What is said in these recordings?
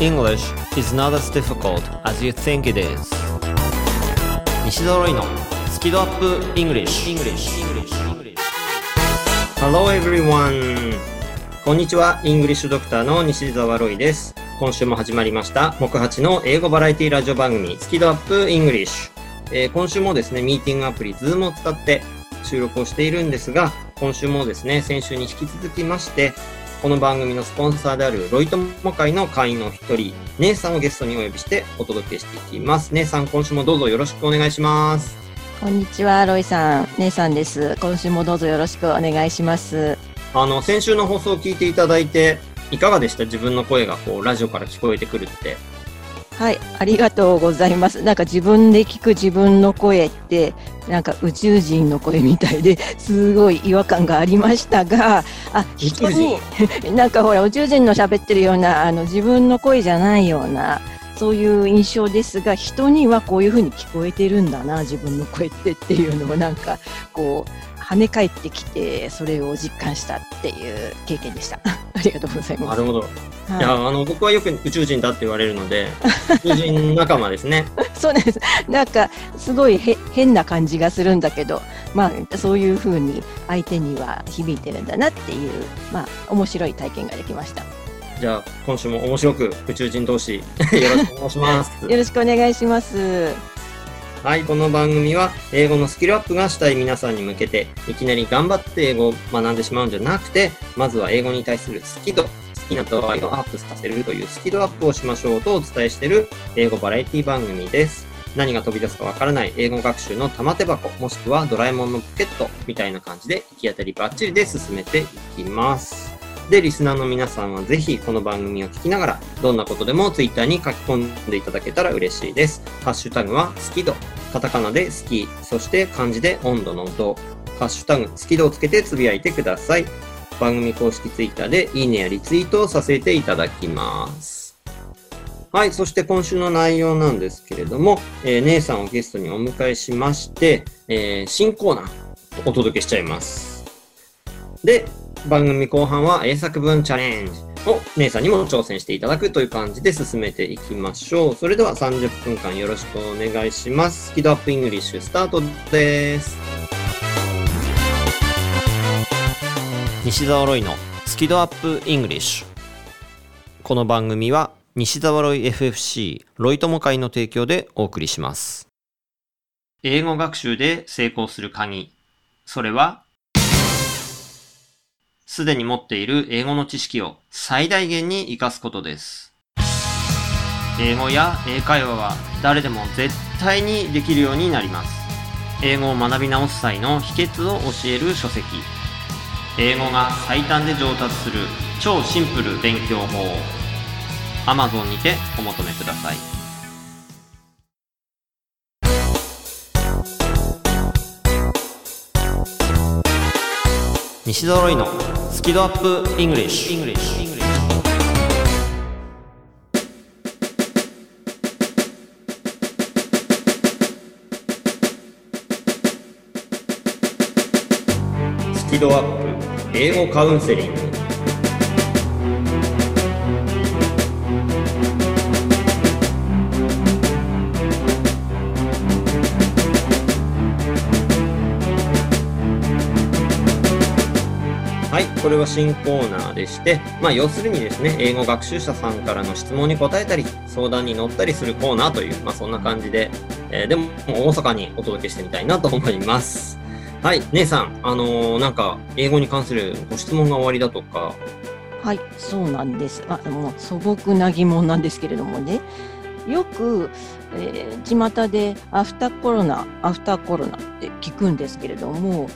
English is not as difficult as you think it is 西澤ロイのスキ度 UP English, English. Hello everyone! こんにちは、 English Doctor の西澤ロイです。今週も始まりました、木八の英語バラエティラジオ番組、スキ度 UP English。えー今週もですね、ミーティングアプリ Zoom を使って収録をしているんですが、今週もですね、先週に引き続きまして、この番組のスポンサーであるロイトモ会の会員の一人、姉さんをゲストにお呼びしてお届けしていきます。姉さん、今週もどうぞよろしくお願いします。こんにちは、ロイさん。姉さんです。今週もどうぞよろしくお願いします。あの、先週の放送を聞いていただいて、いかがでした？自分の声がこう、ラジオから聞こえてくるって。はい、ありがとうございます。なんか自分で聞く自分の声って、なんか宇宙人の声みたいで すごい違和感がありましたが、あ、人に、なんかほら宇宙人の喋ってるような、あの自分の声じゃないような、そういう印象ですが、人にはこういうふうに聞こえてるんだな、自分の声ってっていうのをなんか、こう、跳ね返ってきて、それを実感したっていう経験でした。ありがとうございます。なるほど。はいいや、あの、僕はよく宇宙人だって言われるので、宇宙人仲間ですね。そうです。なんか、すごいへ変な感じがするんだけど、まあ、そういうふうに相手には響いてるんだなっていう、まあ、面白い体験ができました。じゃあ、今週も面白く宇宙人同士、よろしくお願いします。よろしくお願いします。はい、この番組は英語のスキルアップがしたい皆さんに向けて、いきなり頑張って英語を学んでしまうんじゃなくて、まずは英語に対する好き度、好きな度合いをアップさせるというスキルアップをしましょうとお伝えしている英語バラエティ番組です。何が飛び出すかわからない英語学習の玉手箱、もしくはドラえもんのポケットみたいな感じで行き当たりバッチリで進めていきます。で、リスナーの皆さんはぜひこの番組を聞きながら、どんなことでもツイッターに書き込んでいただけたら嬉しいです。ハッシュタグは好き度。カタカナで好き、そして漢字で温度の度。ハッシュタグ好き度をつけてつぶやいてください。番組公式ツイッターでいいねやリツイートをさせていただきます。はい、そして今週の内容なんですけれども、えー姉さんをゲストにお迎えしまして、えー新コーナーお届けしちゃいます。で、番組後半は英作文チャレンジを姉さんにも挑戦していただくという感じで進めていきましょう。それでは30分間よろしくお願いします。スキドアップイングリッシュスタートです。西澤ロイのスキドアップ English この番組は西澤ロイ FFC ロイ友会の提供でお送りします英語学習で成功する鍵それはすでに持っている英語の知識を最大限に活かすことです。英語や英会話は誰でも絶対にできるようになります。英語を学び直す際の秘訣を教える書籍。英語が最短で上達する超シンプル勉強法。Amazon にてお求めください。西澤ロイのスキドアップ English, English. スキドアップ英語カウンセリングこれは新コーナーでして、まあ要するにですね、英語学習者さんからの質問に答えたり、相談に乗ったりするコーナーという、まあそんな感じで、えーでも大阪にお届けしてみたいなと思います。はい、姉さん、あのーなんか、英語に関するご質問が終わりだとか、はい、そうなんです。あ、でも素朴な疑問なんですけれどもね。よく、えー、巷でアフターコロナ、アフターコロナって聞くんですけれども、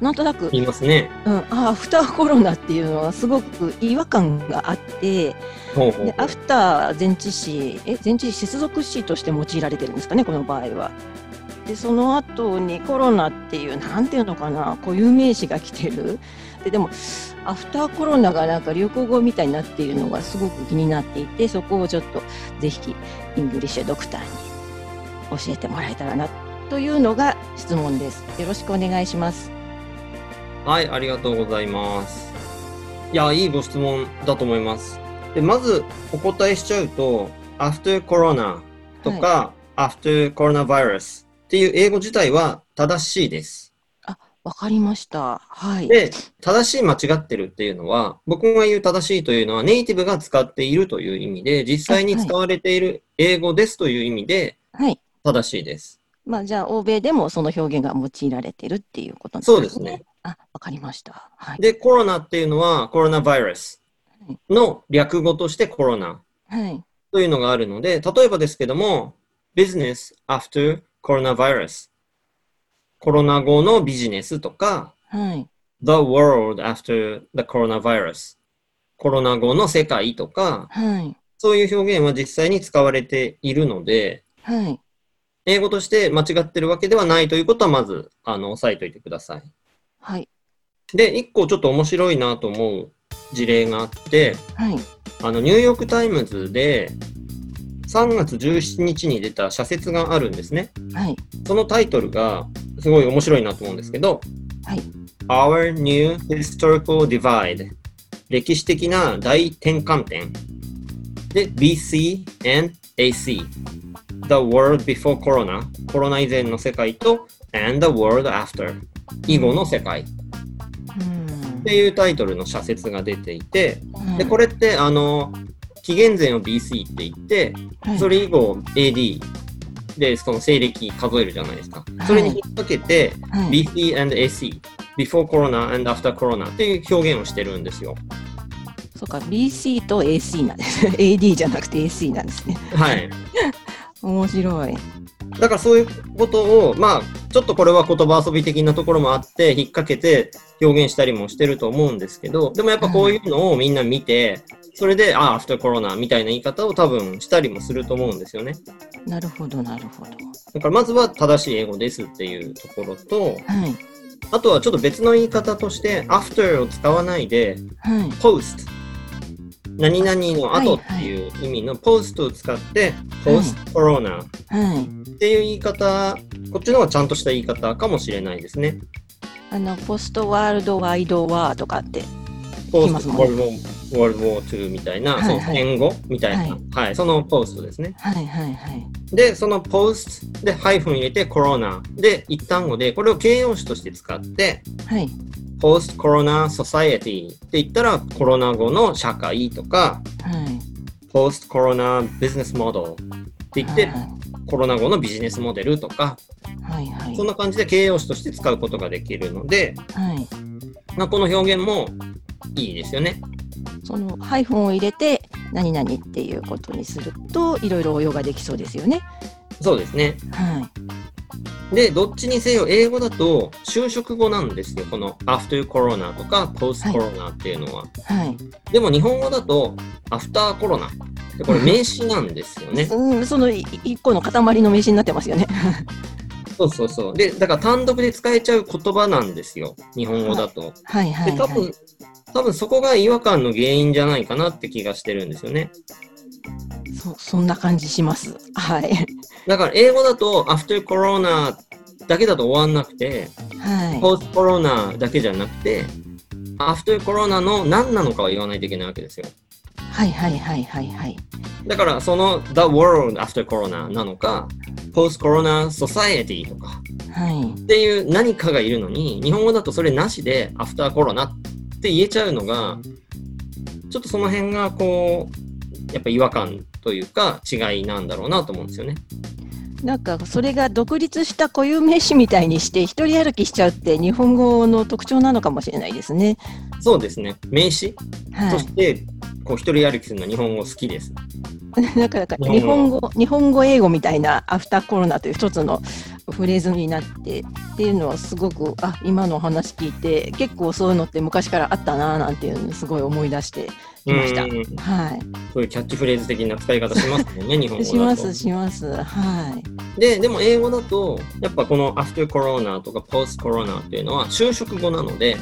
なんとなく言いますね。うん、あアフターコロナっていうのはすごく違和感があってでアフター前置詞え前置詞接続詞として用いられてるんですかねこの場合は。でその後にコロナっていうなんていうのかな固有名詞が来てるででもアフターコロナがなんか流行語みたいになっているのがすごく気になっていてそこをちょっとぜひイングリッシュドクターに教えてもらえたらなというのが質問です。よろしくお願いします。はい、ありがとうございます。いや、いいご質問だと思います。で、まずお答えしちゃうと、after corona とか、after coronavirus っていう英語自体は正しいです。わかりました。はい。で、正しい間違ってるっていうのは、僕が言う正しいというのはネイティブが使っているという意味で、実際に使われている英語ですという意味ではい。正しいです。まあ、じゃあ、欧米でもその表現が用いられてるっていうことなんそうですね。あ、わかりました。はい。で、コロナっていうのはコロナバイラスの略語としてコロナはい。というのがあるので、例えばですけども、business after coronavirus。コロナ後のビジネスとか、はい。the world after the coronavirus。コロナ後の世界とか、はい。そういう表現は実際に使われているので、はい。英語として間違ってるわけではないということはまず、あの、押さえておいてください。はい。で、一個ちょっと面白いなと思う事例があって、はい。あの、ニューヨークタイムズで3月17日に出た社説があるんですね。はい。そのタイトルがすごい面白いなと思うんですけど、はい。Our New Historical Divide 歴史的な大転換点で BC and AC The World Before Corona コロナ以前の世界と and the World After 以後の世界っうんていうタイトルの社説が出ていてはいでこれってあの紀元前を BC って言ってはいそれ以後 AD でその西暦数えるじゃないですかそれに引っ掛けてはい BC and AC Before Corona and After Corona っていう表現をしてるんですよ。そうか、BC と AC なんです。AD じゃなくて AC なんですね。はい。面白い。だからそういうことを、まあ、ちょっとこれは言葉遊び的なところもあって、引っ掛けて表現したりもしてると思うんですけど、でもやっぱこういうのをみんな見て、それで、ああ、After Corona みたいな言い方を多分したりもすると思うんですよね。なるほど、なるほど。だからまずは正しい英語ですっていうところと、はい。あとはちょっと別の言い方として、After を使わないで、はい。Post。何々の後っていう意味の Post を使って、Post Corona はい。っていう言い方、こっちの方がちゃんとした言い方かもしれないですね。あの、ポストワールドワイドワーとかって。ポきますもん World War World War II みたいな、はいその戦後みたいな、ははいい、そのポストですね。はいはいはい。で、そのポストでハイフン入れてコロナで一単語で、これを形容詞として使って、はい。ポストコロナソサエティって言ったらコロナ後の社会とか、はい。ポストコロナビジネスモデルって言って、はいコロナ後のビジネスモデルとか、はいはい。そんな感じで形容詞として使うことができるので、はい。まあ、この表現もいいですよね。そのハイフンを入れて何々っていうことにするといろいろ応用ができそうですよね。そうですね。はい。で、どっちにせよ英語だと就職後なんですよ。この after corona とか post corona っていうのは。はい。でも日本語だと after corona。でこれ 名詞なんですよね。うん、そのい一個の塊の名詞になってますよね。そうそうそう。で、だから単独で使えちゃう言葉なんですよ。日本語だと。はいはい、で、多はい分、多分そこが違和感の原因じゃないかなって気がしてるんですよね。そ。そんな感じします。はい。だから英語だと after corona だけだと終わんなくて、はい。post corona だけじゃなくて、after corona の何なのかを言わないといけないわけですよ。はいはいはいはいはい。だからその the world after corona なのか、post corona society とかはい。っていう何かがいるのに、日本語だとそれなしで after corona って言えちゃうのが、ちょっとその辺がこう、やっぱ違和感というか違いなんだろうなと思うんですよね。なんかそれが独立した固有名詞みたいにして一人歩きしちゃうって日本語の特徴なのかもしれないですね。そうですね。名詞？はとして、こう一人歩きするのは日本語好きです。い。だから日日本語日本語英語みたいなアフターコロナという一つのフレーズになってっていうのはすごくあ今のお話聞いて結構そういうのって昔からあったななんていうのをすごい思い出してきました。うんはそういうキャッチフレーズ的な使い方しますもんね、日本語だい。と。しますします。はい。で、でも英語だと、やっぱこの after corona とか post corona っていうのは就職後なので、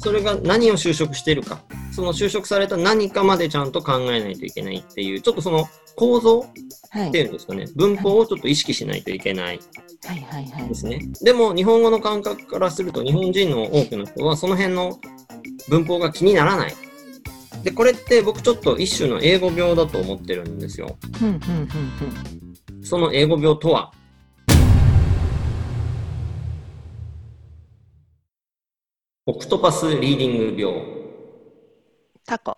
それが何を就職しているか、その就職された何かまでちゃんと考えないといけないっていう、ちょっとその構造はい。っていうんですかね、文法をちょっと意識しないといけないはいはいはいで。すね。でも日本語の感覚からすると、日本人の多くの人はその辺の文法が気にならない。で、これって僕ちょっと一種の英語病だと思ってるんですよ。その英語病とは、octopus reading 病。タコ。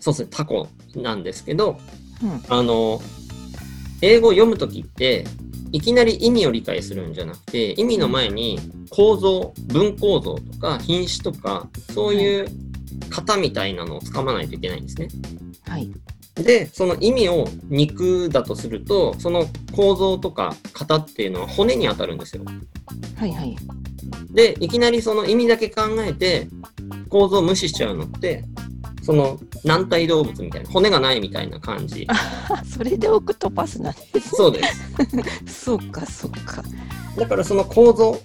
そうですね、タコなんですけど、うんあの、英語を読むときって、いきなり意味を理解するんじゃなくて、意味の前に構造、文構造とか品詞とか、そういう型みたいなのをつかまないといけないんですね。はい。で、その意味を肉だとすると、その構造とか型っていうのは骨に当たるんですよ。はいはい。で、いきなりその意味だけ考えて、構造を無視しちゃうのって、その軟体動物みたいな、骨がないみたいな感じ。あ、それでオクトパスなんです。そうです。そうか、そうか。だからその構造、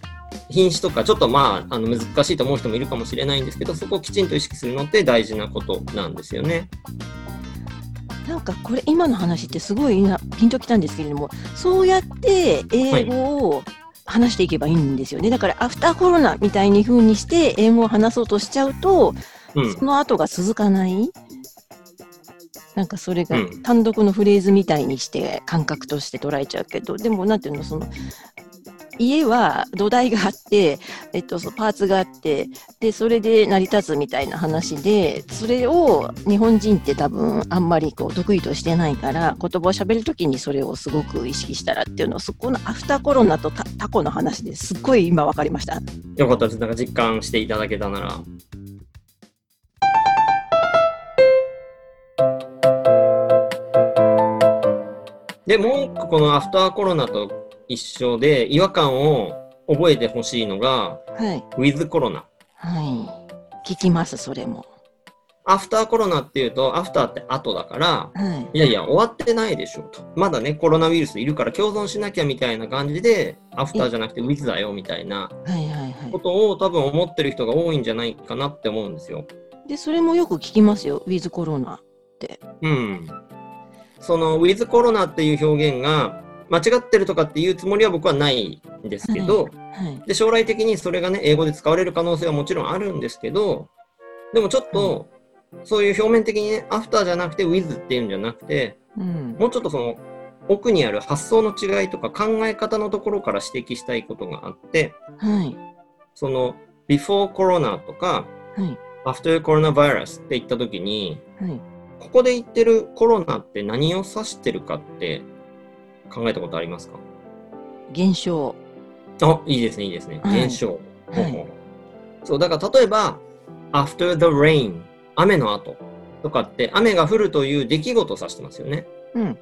品種とか、ちょっとまあ、あの難しいと思う人もいるかもしれないんですけど、そこをきちんと意識するのって大事なことなんですよね。なんかこれ今の話ってすごいなピンときたんですけれどもそうやって英語を話していけばいいんですよね、だからアフターコロナみたいに風にして英語を話そうとしちゃうと、うん。その後が続かない。なんかそれがうん。単独のフレーズみたいにして感覚として捉えちゃうけど。でもなんていうのその家は土台があって、えっと、そパーツがあってでそれで成り立つみたいな話でそれを日本人って多分あんまりこう得意としてないから言葉を喋るときにそれをすごく意識したらっていうのをそこのアフターコロナとタタコの話ですっごい今分かりました。よかったです。なんか実感していただけたなら。で、もうこのアフターコロナと一緒で違和感を覚えてほしいのが、はい、with コロナ。はい、聞きますそれも。アフターコロナっていうと、アフターって後だから、はいいやいや、終わってないでしょと。まだね、コロナウイルスいるから共存しなきゃみたいな感じで、アフターじゃなくて with だよみたいなことを多分思ってる人が多いんじゃないかなって思うんですよ。い。で、それもよく聞きますよ、ウィズコロナ。うん。その with コロナっていう表現が間違ってるとかっていうつもりは僕はないんですけど、はい。で将来的にそれがね、英語で使われる可能性はもちろんあるんですけど、でもちょっと、そういう表面的にね、アフターじゃなくて with っていうんじゃなくて、うん。もうちょっとその奥にある発想の違いとか考え方のところから指摘したいことがあって、はい。その before corona とかはい。after coronavirus って言った時に、はい。ここで言ってるコロナって何を指してるかって考えたことありますか？現象。あ、いいですね、いいですね。はいそう、だから例えば、after the rain、雨の後とかって、雨が降るという出来事を指してますよね。うん。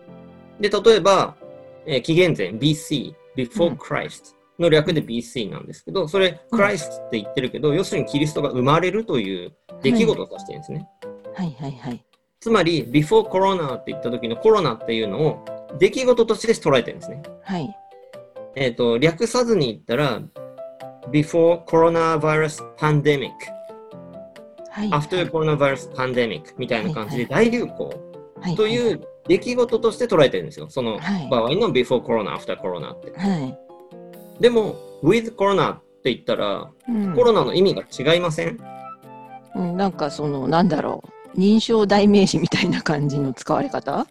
で、例えば、えー紀元前 BC、う before ん Christ の略で BC なんですけど、それ、うん Christ って言ってるけど、要するにキリストが生まれるという出来事を指してるんですね。はいはいはい。つまり、before corona って言った時のコロナっていうのを出来事として捉えてるんですね。はい。えっ、と、略さずに言ったら、before coronavirus pandemic、はい。after coronavirus pandemic みたいな感じで大流行はい。という出来事として捉えてるんですよ。そのはい場合の before corona、after corona って。はい。でも、with corona って言ったら、うんコロナの意味が違いません？うん、なんかその、なんだろう。認証代名詞みたいな感じの使われ方？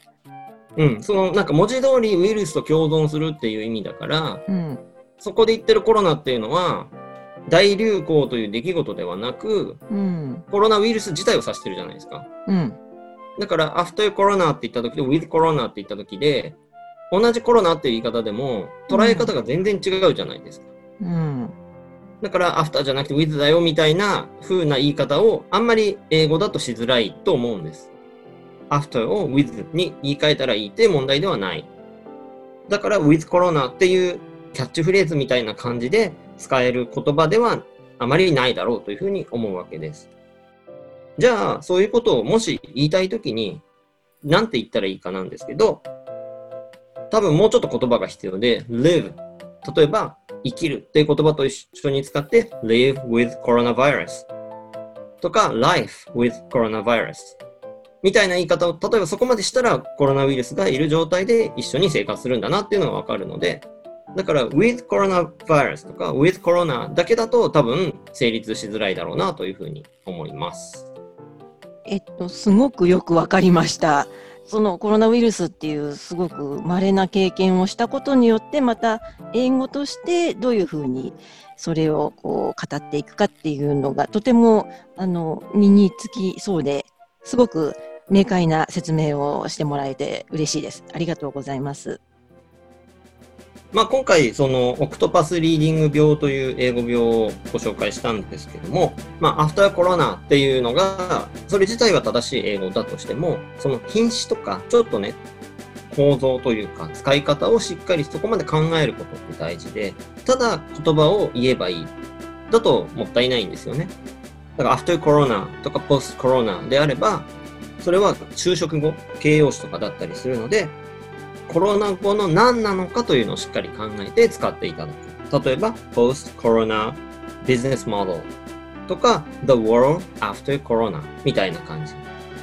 うん。その、なんか文字通りウイルスと共存するっていう意味だから、うん。そこで言ってるコロナっていうのは、大流行という出来事ではなく、うん。コロナウイルス自体を指してるじゃないですか。うん。だから、after corona って言った時と with corona って言った時で、同じコロナっていう言い方でも、捉え方が全然違うじゃないですか。うん。だから、after じゃなくて with だよみたいな風な言い方を、あんまり英語だとしづらいと思うんです。After を with に言い換えたらいいって問題ではない。だから、with corona っていうキャッチフレーズみたいな感じで使える言葉ではあまりないだろうというふうに思うわけです。じゃあ、そういうことをもし言いたいときに、なんて言ったらいいかなんですけど、多分もうちょっと言葉が必要で、live。例えば、生きるっていう言葉と一緒に使って、live with coronavirus とか、life with coronavirus みたいな言い方を、例えばそこまでしたらコロナウイルスがいる状態で一緒に生活するんだなっていうのがわかるので、だから with coronavirus とか with corona だけだと多分成立しづらいだろうなというふうに思います。えっと、すごくよくわかりました。そのコロナウイルスっていうすごく稀な経験をしたことによってまた英語としてどういうふうにそれをこう語っていくかっていうのがとてもあの身につきそうですごく明快な説明をしてもらえて嬉しいです。ありがとうございます。まあ、今回、その、 octopus reading 病という英語病をご紹介したんですけども、まあ、アフターコロナっていうのが、それ自体は正しい英語だとしても、その品詞とか、ちょっとね、構造というか、使い方をしっかりそこまで考えることって大事で、ただ言葉を言えばいい。だともったいないんですよね。だから、アフターコロナとかポストコロナであれば、それは就職後、形容詞とかだったりするので、コロナ後の何なのかというのをしっかり考えて使っていただく。例えば、post-corona business model とか、the world after corona みたいな感じ。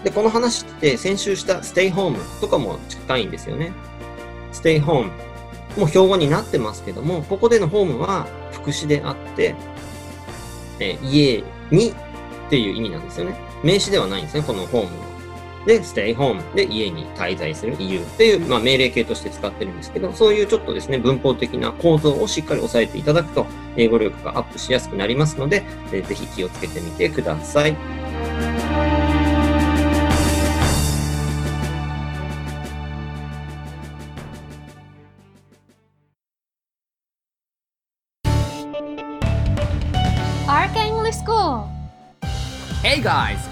で、この話って先週した stay home とかも近いんですよね。stay home もう標語になってますけども、ここでのホームは副詞であって、えー家にっていう意味なんですよね。名詞ではないんですね、このホームは。で、stay home で家に滞在する、理由っていう、まあ、命令形として使ってるんですけど、そういうちょっとですね、文法的な構造をしっかり押さえていただくと、英語力がアップしやすくなりますので、ぜひ気をつけてみてください。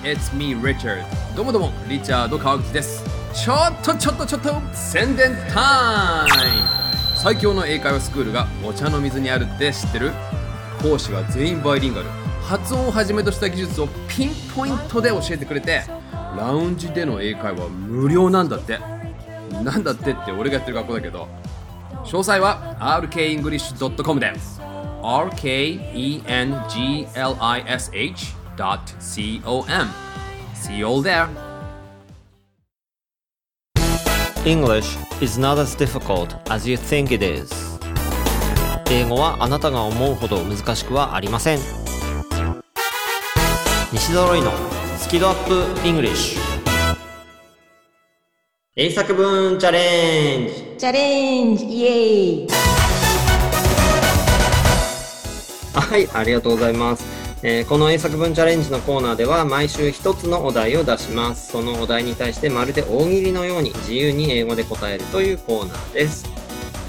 It's me Richard. どうもどうもリチャード川口です。ちょっとちょっとちょっと宣伝タイム。最強の英会話スクールがお茶の水にあるって知ってる？講師は全員バイリンガル。発音をはじめとした技術をピンポイントで教えてくれてラウンジでの英会話無料なんだって。なんだってって俺がやってる学校だけど。詳細は rkenglish.com で rkenglish rkenglish.com See you all there English is not as difficult as you think it is 英語はあなたが思うほど難しくはありません西ドロイのスキドアップ English 英作文チャレンジチャレンジイエーイはい、ありがとうございます。えーこの英作文チャレンジのコーナーでは毎週一つのお題を出します。そのお題に対してまるで大喜利のように自由に英語で答えるというコーナーです。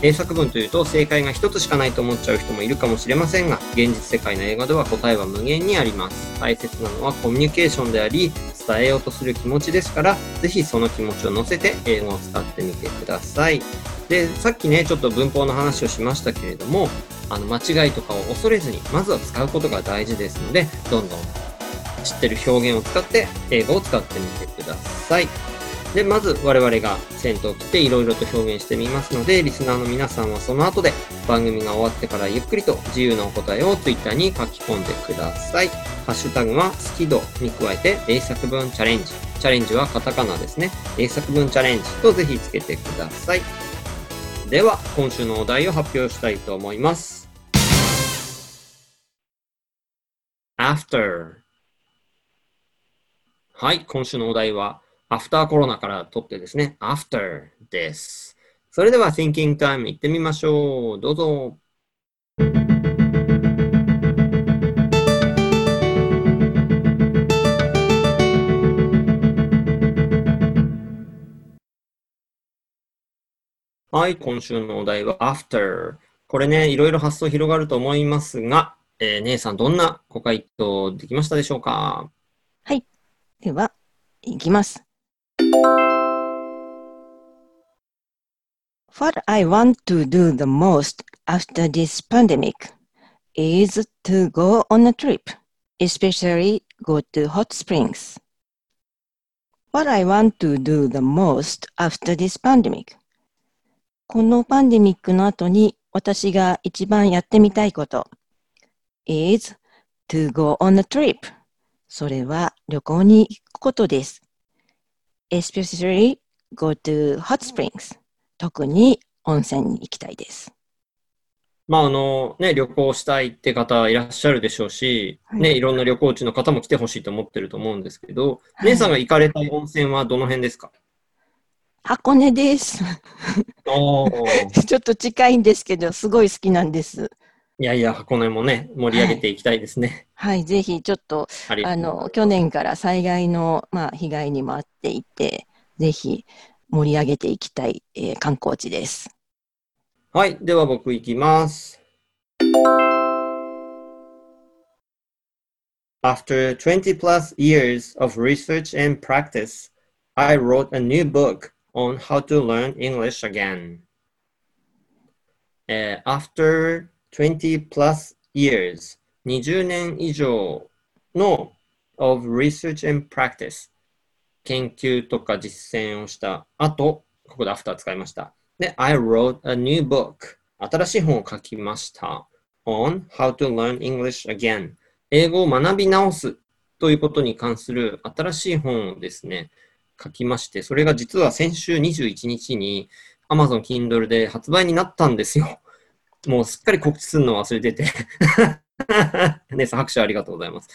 英作文というと正解が一つしかないと思っちゃう人もいるかもしれませんが、現実世界の英語では答えは無限にあります。大切なのはコミュニケーションであり、伝えようとする気持ちですから、ぜひその気持ちを乗せて英語を使ってみてください。で、さっきね、ちょっと文法の話をしましたけれども、あの、間違いとかを恐れずに、まずは使うことが大事ですので、どんどん知ってる表現を使って、英語を使ってみてください。で、まず我々が先頭を切っていろいろと表現してみますので、リスナーの皆さんはその後で番組が終わってからゆっくりと自由なお答えを Twitter に書き込んでください。ハッシュタグは好き度に加えて英作文チャレンジ。チャレンジはカタカナですね。英作文チャレンジとぜひつけてください。では、今週のお題を発表したいと思います。after はい、今週のお題は、アフターコロナから取ってですね、after です。それでは Thinking Time 行ってみましょう。どうぞ。はい、今週のお題は after。これね、いろいろ発想広がると思いますが、えー姉さんどんなご回答できましたでしょうか？はいでは、いきます。What I want to do the most after this pandemic is to go on a trip, especially go to hot springs. What I want to do the most after this pandemic このパンデミックの後に私が一番やってみたいこと is to go on a trip それは旅行に行くことです。especially go to hot springs 特に温泉に行きたいです。まあ、あの、ね、旅行したいって方いらっしゃるでしょうし、はいね、いろんな旅行地の方も来てほしいと思ってると思うんですけど、はい姉さんが行かれたい温泉はどの辺ですか？箱根です。ちょっと近いんですけど、すごい好きなんです。いやいや、箱根もね、盛り上げていきたいですね。はい、ぜひちょっと、あの、去年から災害の、まあ、被害にもあっていて、ぜひ盛り上げていきたい、えー観光地です。はい。では僕行きます。After 20 plus years of research and practice, I wrote a new book on how to learn English again. えー after 20 plus years, 20年以上の of research and practice 研究とか実践をした後、ここで after 使いました。で、I wrote a new book 新しい本を書きました。on how to learn English again 英語を学び直すということに関する新しい本をですね、書きまして、それが実は先週21日に Amazon Kindle で発売になったんですよ。もうすっかり告知するの忘れてて。姉さん拍手ありがとうございます。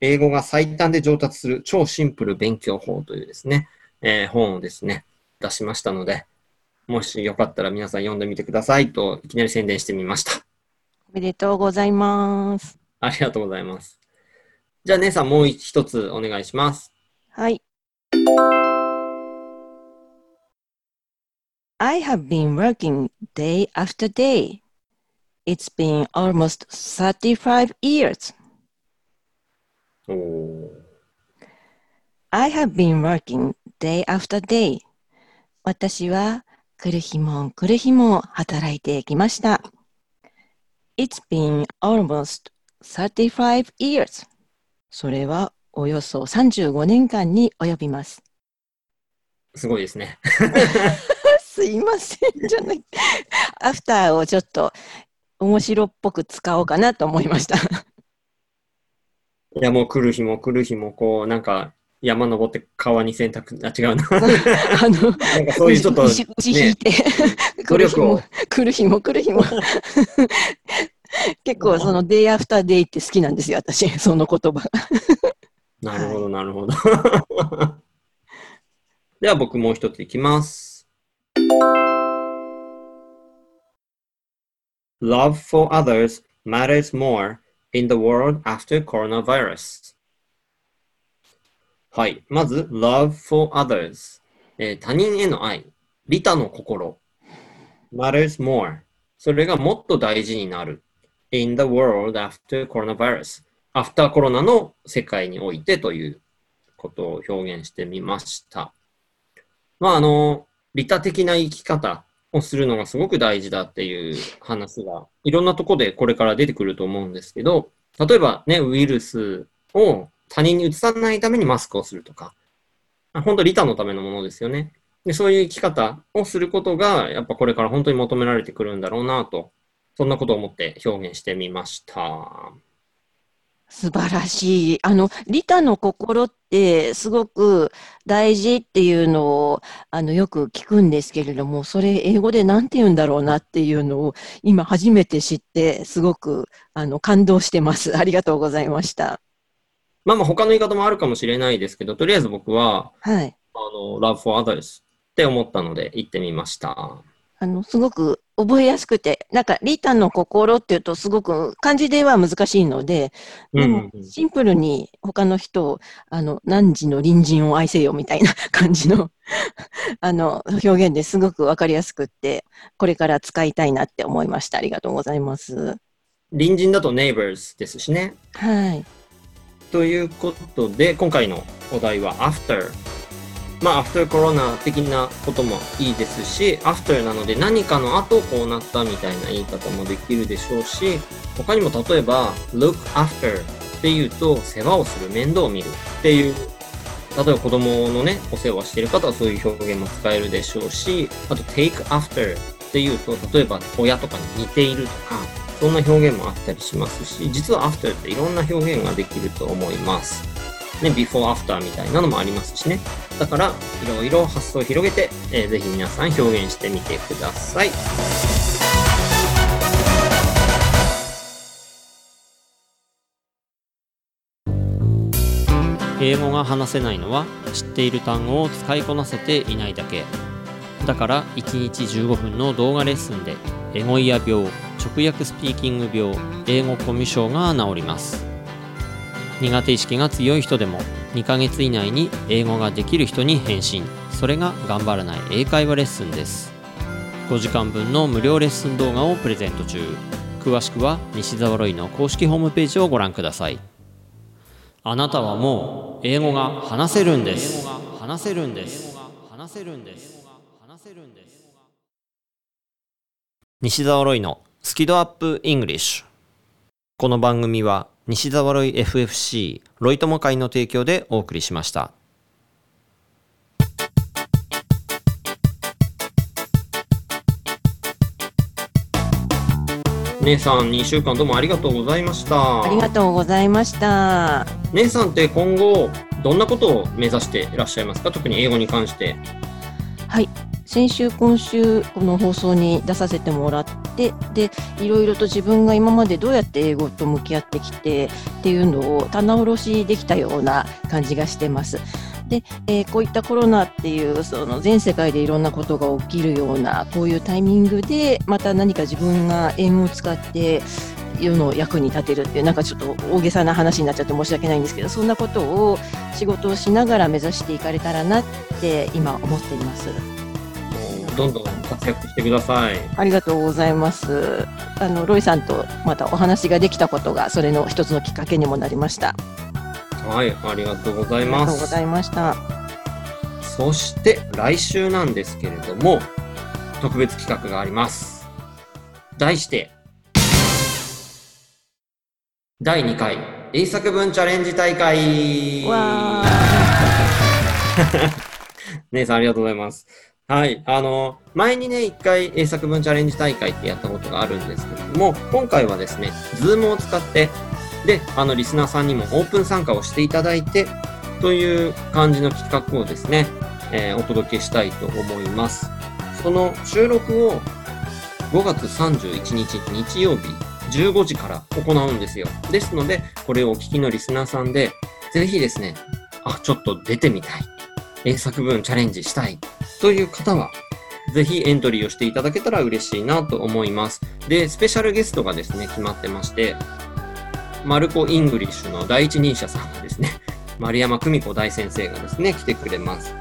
英語が最短で上達する超シンプル勉強法というですね、えー本をですね、出しましたので、もしよかったら皆さん読んでみてくださいといきなり宣伝してみました。おめでとうございます。ありがとうございます。じゃあ姉さんもう一つお願いします。はい。I have been working day after day. It's been almost 35 years. おー I have been working day after day. 私は来る日も来る日も働いてきました。It's been almost 35 years. それはおよそ35年間に及びます。すごいですね。すいませんじゃない。アフターをちょっと面白っぽく使おうかなと思いました。いやもう来る日も来る日もこうなんか山登って川に洗濯、あ違うな。あの、なんかそういうちょっと、牛牛引いて、努力を。来る日も来る日も。結構そのデイアフターデイって好きなんですよ、私、その言葉。なるほど、なるほど。では僕もう一ついきます。Love for others matters more in the world after coronavirus. はい。まず、love for others、えー他人への愛、利他の心。matters more。それがもっと大事になる。in the world after coronavirus。アフターコロナの世界においてということを表現してみました。まあ、あの、利他的な生き方をするのがすごく大事だっていう話が、いろんなとこでこれから出てくると思うんですけど、例えばね、ウイルスを他人に移さないためにマスクをするとか、本当利他のためのものですよね。でそういう生き方をすることが、やっぱこれから本当に求められてくるんだろうなと、そんなことを思って表現してみました。素晴らしい。あの、利他の心ってすごく大事っていうのをあのよく聞くんですけれども、それ英語で何て言うんだろうなっていうのを今初めて知って、すごくあの感動してます。ありがとうございました。まあまあ他の言い方もあるかもしれないですけど、とりあえず僕は、はい。あの、love for others って思ったので言ってみました。あの、すごく覚えやすくて、なんか、利他の心っていうと、すごく漢字では難しいので、でもシンプルに他の人を、あの、何時の隣人を愛せよみたいな感じの、あの、表現ですごくわかりやすくって、これから使いたいなって思いました。ありがとうございます。隣人だと neighbors ですしね。はい。ということで、今回のお題は after。まあ、after コロナ的なこともいいですし、after なので何かの後こうなったみたいな言い方もできるでしょうし、他にも例えば look after っていうと世話をする、面倒を見るっていう、例えば子供のね、お世話してる方はそういう表現も使えるでしょうし、あと take after っていうと、例えば親とかに似ているとか、そんな表現もあったりしますし、実は after っていろんな表現ができると思います。ね、ビフォーアフターみたいなのもありますしね。だから、いろいろ発想を広げて、えー、ぜひ皆さん表現してみてください。英語が話せないのは知っている単語を使いこなせていないだけだから1日15分の動画レッスンでエゴイヤ病直訳スピーキング病英語コミュ障が治ります苦手意識が強い人でも2ヶ月以内に英語ができる人に返信。それが頑張らない英会話レッスンです。5時間分の無料レッスン動画をプレゼント中。詳しくは西澤ロイの公式ホームページをご覧ください。あなたはもう英語が話せるんです。話せるんです。話せるんです。話せるんです。西澤ロイのスキドアップイングリッシュ。この番組は西澤ロイ FFC ロイ友会の提供でお送りしました。姉さん、2週間どうもありがとうございました。ありがとうございました。姉さんって今後、どんなことを目指していらっしゃいますか？特に英語に関して。はい。先週、今週、この放送に出させてもらって、で、いろいろと自分が今までどうやって英語と向き合ってきてっていうのを棚卸しできたような感じがしてます。で、えーこういったコロナっていう、その全世界でいろんなことが起きるような、こういうタイミングで、また何か自分が英語を使って、世の役に立てるっていうなんかちょっと大げさな話になっちゃって申し訳ないんですけどそんなことを仕事をしながら目指していかれたらなって今思っています。もうどんどん活躍してください。ありがとうございます。あのロイさんとまたお話ができたことがそれの一つのきっかけにもなりました。はい、ありがとうござあいまりがとうござす。いました。そして、来週なんですけれども、特別企画があります。題して、第2回英作文チャレンジ大会わ 姉さんありがとうございます。はい。あの、前にね、一回英作文チャレンジ大会ってやったことがあるんですけれども、今回はですね、ズームを使って、で、あの、リスナーさんにもオープン参加をしていただいて、という感じの企画をですね、えーお届けしたいと思います。その収録を5月31日日曜日15時から行うんですよ。ですので、これをお聞きのリスナーさんで、ぜひですね、あ、ちょっと出てみたい。英作文チャレンジしたい。という方は、ぜひエントリーをしていただけたら嬉しいなと思います。で、スペシャルゲストがですね、決まってまして、マルコ English の第一人者さんがですね、丸山久美子大先生がですね、来てくれます。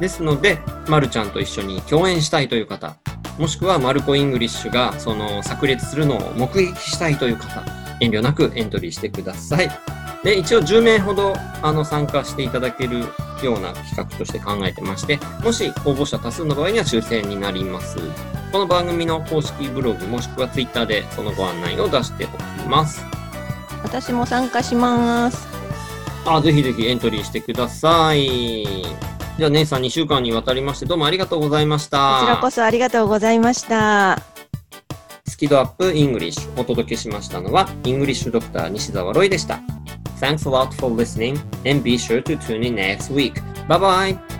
ですので、まるちゃんと一緒に共演したいという方、もしくはマルコ English がその炸裂するのを目撃したいという方、遠慮なくエントリーしてください。で、一応10名ほどあの参加していただけるような企画として考えてまして、もし応募者多数の場合には抽選になります。この番組の公式ブログもしくはツイッターでそのご案内を出しておきます。私も参加します。あ、ぜひぜひエントリーしてください。じゃあ、姉さん2週間にわたりましてどうもありがとうございました。こちらこそありがとうございました。スキドアップイングリッシュお届けしましたのは、イングリッシュドクター西澤ロイでした。Thanks a lot for listening and be sure to tune in next week. Bye bye!